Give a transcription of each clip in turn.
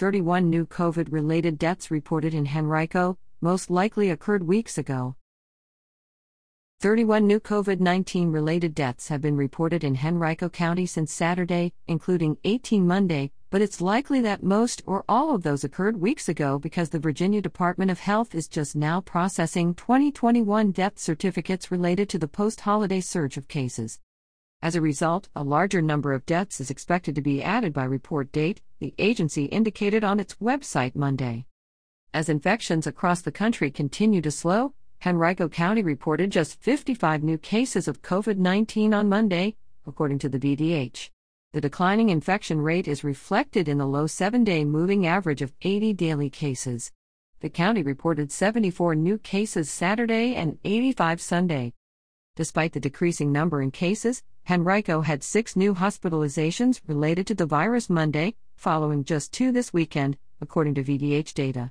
31 new COVID related deaths reported in Henrico, most likely occurred weeks ago. 31 new COVID 19 related deaths have been reported in Henrico County since Saturday, including 18 Monday, but it's likely that most or all of those occurred weeks ago because the Virginia Department of Health is just now processing 2021 death certificates related to the post holiday surge of cases. As a result, a larger number of deaths is expected to be added by report date, the agency indicated on its website Monday. As infections across the country continue to slow, Henrico County reported just 55 new cases of COVID 19 on Monday, according to the VDH. The declining infection rate is reflected in the low seven day moving average of 80 daily cases. The county reported 74 new cases Saturday and 85 Sunday. Despite the decreasing number in cases, Henrico had six new hospitalizations related to the virus Monday, following just two this weekend, according to VDH data.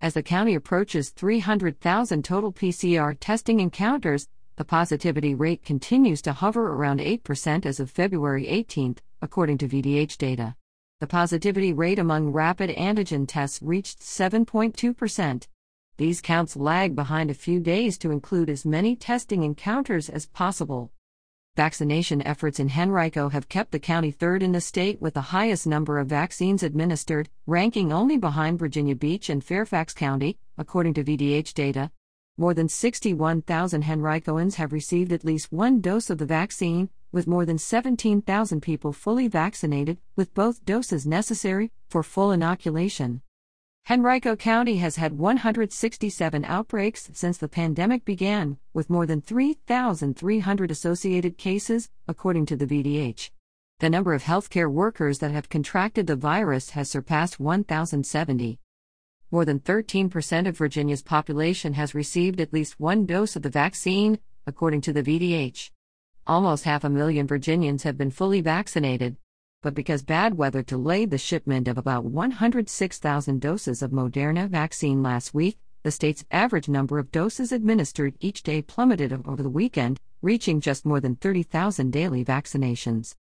As the county approaches 300,000 total PCR testing encounters, the positivity rate continues to hover around 8% as of February 18, according to VDH data. The positivity rate among rapid antigen tests reached 7.2%. These counts lag behind a few days to include as many testing encounters as possible. Vaccination efforts in Henrico have kept the county third in the state with the highest number of vaccines administered, ranking only behind Virginia Beach and Fairfax County, according to VDH data. More than 61,000 Henricoans have received at least one dose of the vaccine, with more than 17,000 people fully vaccinated, with both doses necessary for full inoculation. Henrico County has had 167 outbreaks since the pandemic began, with more than 3,300 associated cases, according to the VDH. The number of healthcare workers that have contracted the virus has surpassed 1,070. More than 13% of Virginia's population has received at least one dose of the vaccine, according to the VDH. Almost half a million Virginians have been fully vaccinated, but because bad weather delayed the shipment of about 106,000 doses of Moderna vaccine last week, the state's average number of doses administered each day plummeted over the weekend, reaching just more than 30,000 daily vaccinations.